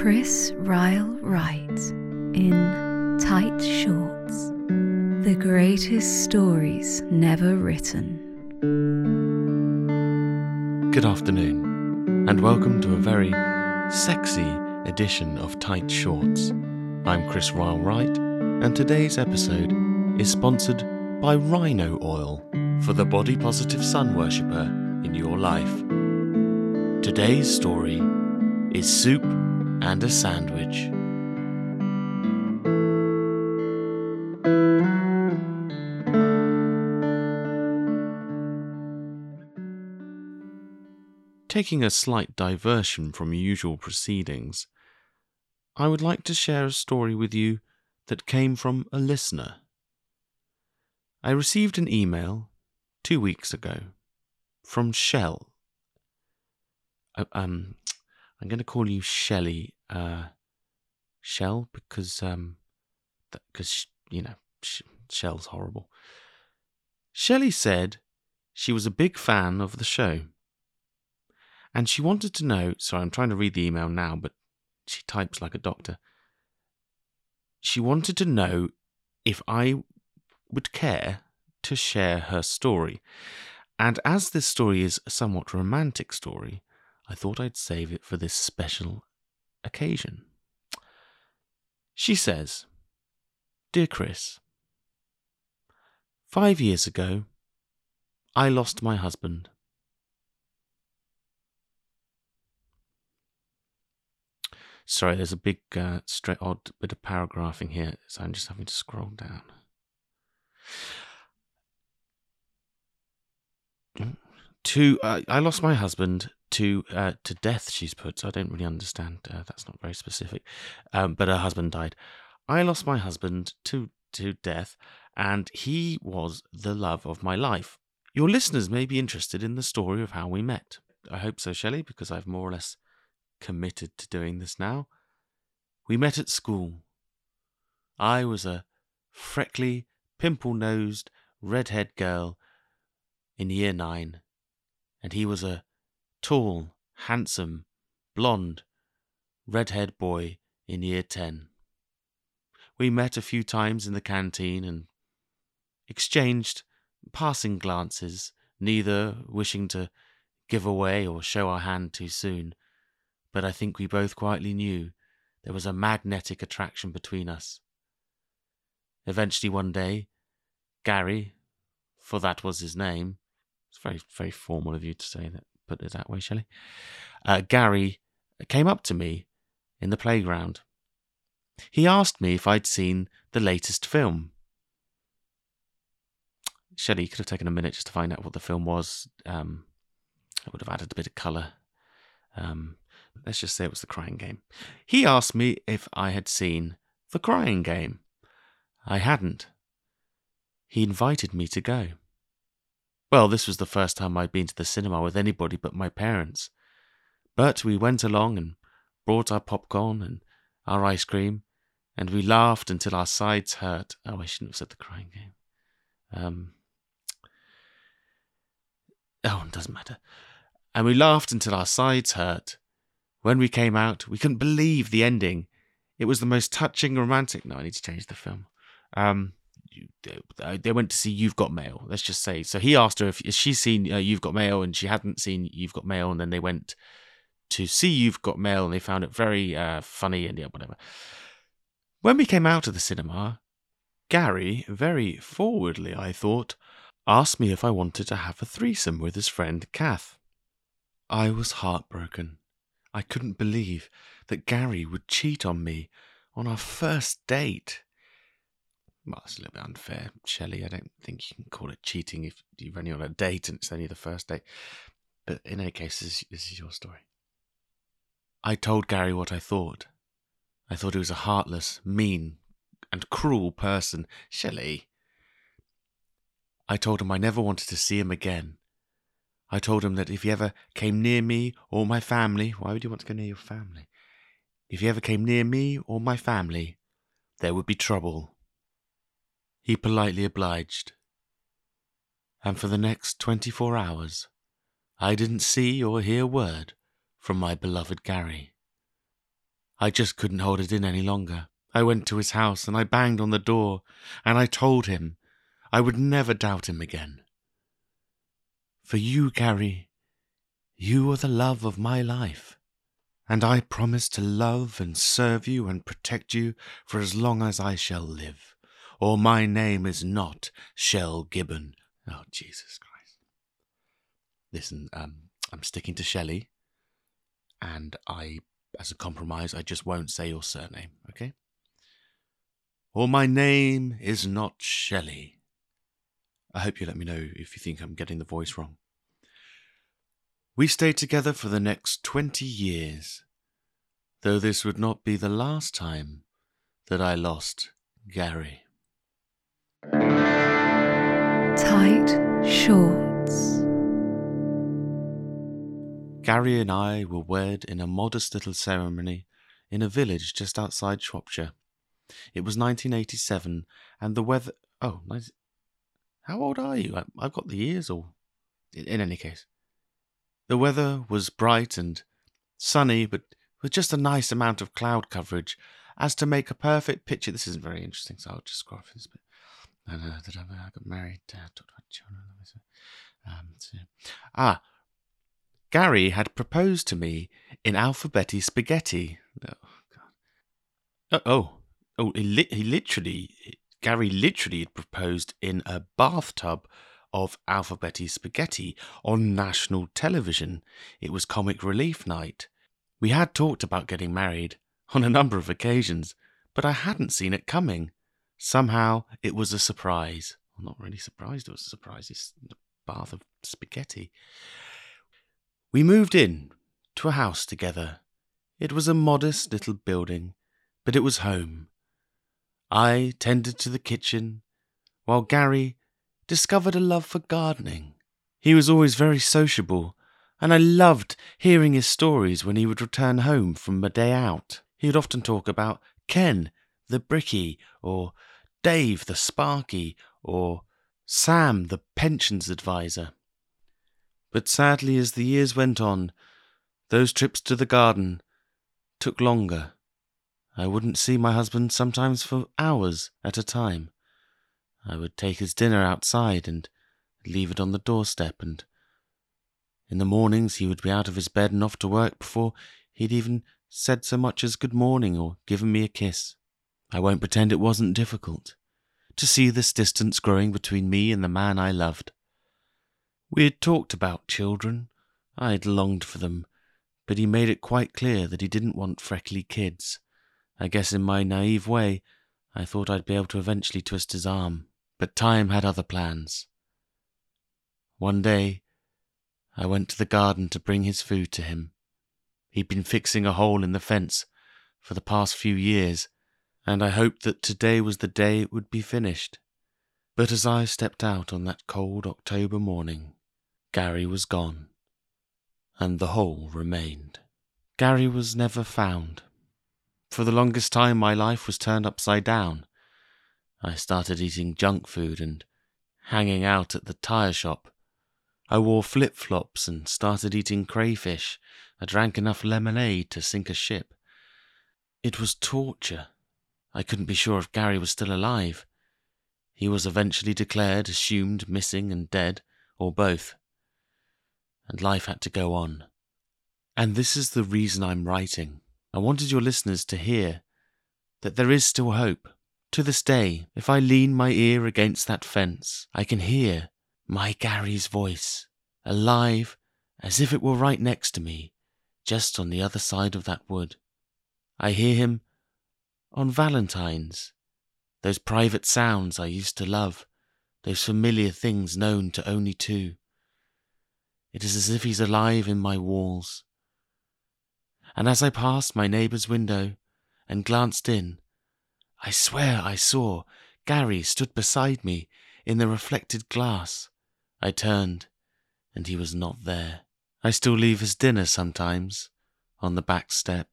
Chris Ryle Wright in Tight Shorts The Greatest Stories Never Written. Good afternoon, and welcome to a very sexy edition of Tight Shorts. I'm Chris Ryle Wright, and today's episode is sponsored by Rhino Oil for the body positive sun worshipper in your life. Today's story is Soup and a Sandwich. Taking a slight diversion from usual proceedings, I would like to share a story with you that came from a listener. I received an email two weeks ago from Shell. Uh, um, I'm going to call you Shelley, uh, Shell, because um, because you know sh- Shell's horrible. Shelley said she was a big fan of the show, and she wanted to know. Sorry, I'm trying to read the email now, but she types like a doctor. She wanted to know if I would care to share her story. And as this story is a somewhat romantic story, I thought I'd save it for this special occasion. She says, Dear Chris, five years ago, I lost my husband. Sorry, there's a big, uh, straight, odd bit of paragraphing here, so I'm just having to scroll down. To uh, I lost my husband to uh, to death. She's put. So I don't really understand. Uh, that's not very specific. Um, but her husband died. I lost my husband to to death, and he was the love of my life. Your listeners may be interested in the story of how we met. I hope so, Shelley, because I've more or less committed to doing this now. We met at school. I was a freckly, pimple nosed, red haired girl in year nine, and he was a tall, handsome, blonde, red haired boy in year ten. We met a few times in the canteen and exchanged passing glances, neither wishing to give away or show our hand too soon, but I think we both quietly knew there was a magnetic attraction between us. Eventually, one day, Gary, for that was his name, it's very, very formal of you to say that, put it that way, Shelley. Uh, Gary came up to me in the playground. He asked me if I'd seen the latest film. Shelley could have taken a minute just to find out what the film was. Um, would have added a bit of colour. Um, let's just say it was The Crying Game. He asked me if I had seen The Crying Game. I hadn't. He invited me to go. Well, this was the first time I'd been to the cinema with anybody but my parents. But we went along and brought our popcorn and our ice cream, and we laughed until our sides hurt. Oh, I shouldn't have said the crying game. Um. Oh, it doesn't matter. And we laughed until our sides hurt. When we came out, we couldn't believe the ending. It was the most touching, romantic. No, I need to change the film. Um, they went to see You've Got Mail. Let's just say. So he asked her if she's seen uh, You've Got Mail, and she hadn't seen You've Got Mail, and then they went to see You've Got Mail, and they found it very uh, funny and yeah, whatever. When we came out of the cinema, Gary, very forwardly, I thought, asked me if I wanted to have a threesome with his friend Kath. I was heartbroken. I couldn't believe that Gary would cheat on me on our first date. Well, it's a little bit unfair, Shelley. I don't think you can call it cheating if you're only on a date and it's only the first date. But in any case, this is, this is your story. I told Gary what I thought. I thought he was a heartless, mean, and cruel person. Shelley. I told him I never wanted to see him again. I told him that if he ever came near me or my family, why would you want to go near your family? If he ever came near me or my family, there would be trouble. He politely obliged. And for the next twenty four hours, I didn't see or hear word from my beloved Gary. I just couldn't hold it in any longer. I went to his house and I banged on the door and I told him I would never doubt him again. For you, Gary, you are the love of my life, and I promise to love and serve you and protect you for as long as I shall live, or my name is not Shell Gibbon. Oh, Jesus Christ. Listen, um, I'm sticking to Shelley, and I, as a compromise, I just won't say your surname, okay? Or my name is not Shelley. I hope you let me know if you think I'm getting the voice wrong. We stayed together for the next twenty years, though this would not be the last time that I lost Gary. Tight Shorts. Gary and I were wed in a modest little ceremony in a village just outside Shropshire. It was 1987, and the weather. Oh, how old are you? I, have got the years, or. In, in any case. The weather was bright and sunny, but with just a nice amount of cloud coverage as to make a perfect picture. This isn't very interesting, so I'll just scroll through this bit. Uh, I got married, uh, talked about children. Um, so, ah, Gary had proposed to me in alphabeti spaghetti. Oh, God. Oh, oh, oh he, li- he literally, Gary literally had proposed in a bathtub of alphabeti spaghetti on national television. It was comic relief night. We had talked about getting married on a number of occasions, but I hadn't seen it coming. Somehow it was a surprise. I'm not really surprised it was a surprise. It's a bath of spaghetti. We moved in to a house together. It was a modest little building, but it was home. I tended to the kitchen, while Gary discovered a love for gardening. He was always very sociable, and I loved hearing his stories when he would return home from a day out. He would often talk about Ken, the brickie, or Dave, the sparky, or Sam, the pensions adviser. But sadly, as the years went on, those trips to the garden took longer. I wouldn't see my husband sometimes for hours at a time. I would take his dinner outside and leave it on the doorstep, and in the mornings he would be out of his bed and off to work before he'd even said so much as good morning or given me a kiss. I won't pretend it wasn't difficult to see this distance growing between me and the man I loved. We had talked about children. I had longed for them, but he made it quite clear that he didn't want freckly kids. I guess in my naive way, I thought I'd be able to eventually twist his arm. But time had other plans. One day, I went to the garden to bring his food to him. He'd been fixing a hole in the fence for the past few years, and I hoped that today was the day it would be finished. But as I stepped out on that cold October morning, Gary was gone, and the hole remained. Gary was never found. For the longest time, my life was turned upside down. I started eating junk food and hanging out at the tire shop. I wore flip flops and started eating crayfish. I drank enough lemonade to sink a ship. It was torture. I couldn't be sure if Gary was still alive. He was eventually declared assumed missing and dead, or both. And life had to go on. And this is the reason I'm writing. I wanted your listeners to hear that there is still hope. To this day, if I lean my ear against that fence, I can hear my Gary's voice, alive as if it were right next to me, just on the other side of that wood. I hear him on Valentine's, those private sounds I used to love, those familiar things known to only two. It is as if he's alive in my walls. And as I passed my neighbour's window and glanced in, I swear I saw Gary stood beside me in the reflected glass. I turned, and he was not there. I still leave his dinner sometimes on the back step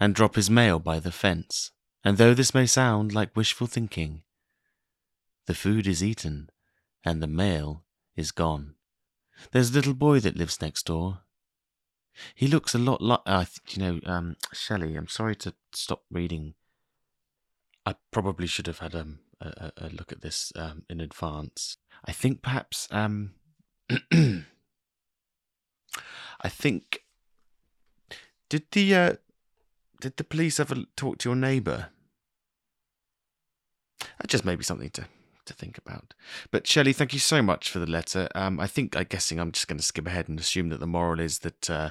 and drop his mail by the fence. And though this may sound like wishful thinking, the food is eaten and the mail is gone. There's a little boy that lives next door. He looks a lot like, uh, you know, um, Shelley. I'm sorry to stop reading. I probably should have had um, a, a look at this um, in advance. I think perhaps. Um, I think. Did the uh, did the police ever talk to your neighbour? That just maybe something to to think about. But Shelley, thank you so much for the letter. Um, I think I'm guessing I'm just going to skip ahead and assume that the moral is that uh,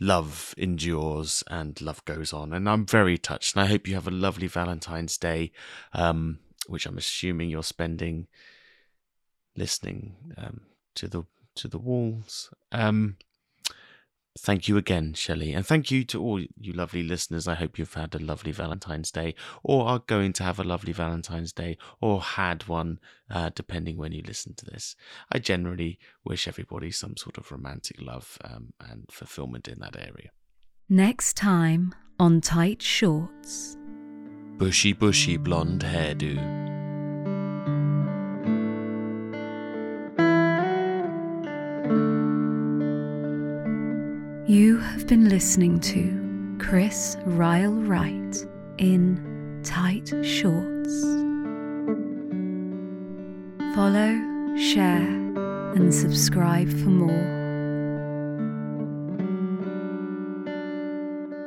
love endures and love goes on. And I'm very touched. And I hope you have a lovely Valentine's Day, um, which I'm assuming you're spending listening um, to the to the walls. Um, Thank you again, Shelley. And thank you to all you lovely listeners. I hope you've had a lovely Valentine's Day, or are going to have a lovely Valentine's Day, or had one, uh, depending when you listen to this. I generally wish everybody some sort of romantic love um, and fulfillment in that area. Next time on Tight Shorts. Bushy, bushy blonde hairdo. Been listening to Chris Ryle Wright in Tight Shorts. Follow, share, and subscribe for more.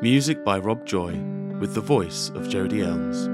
Music by Rob Joy with the voice of Jodie Elms.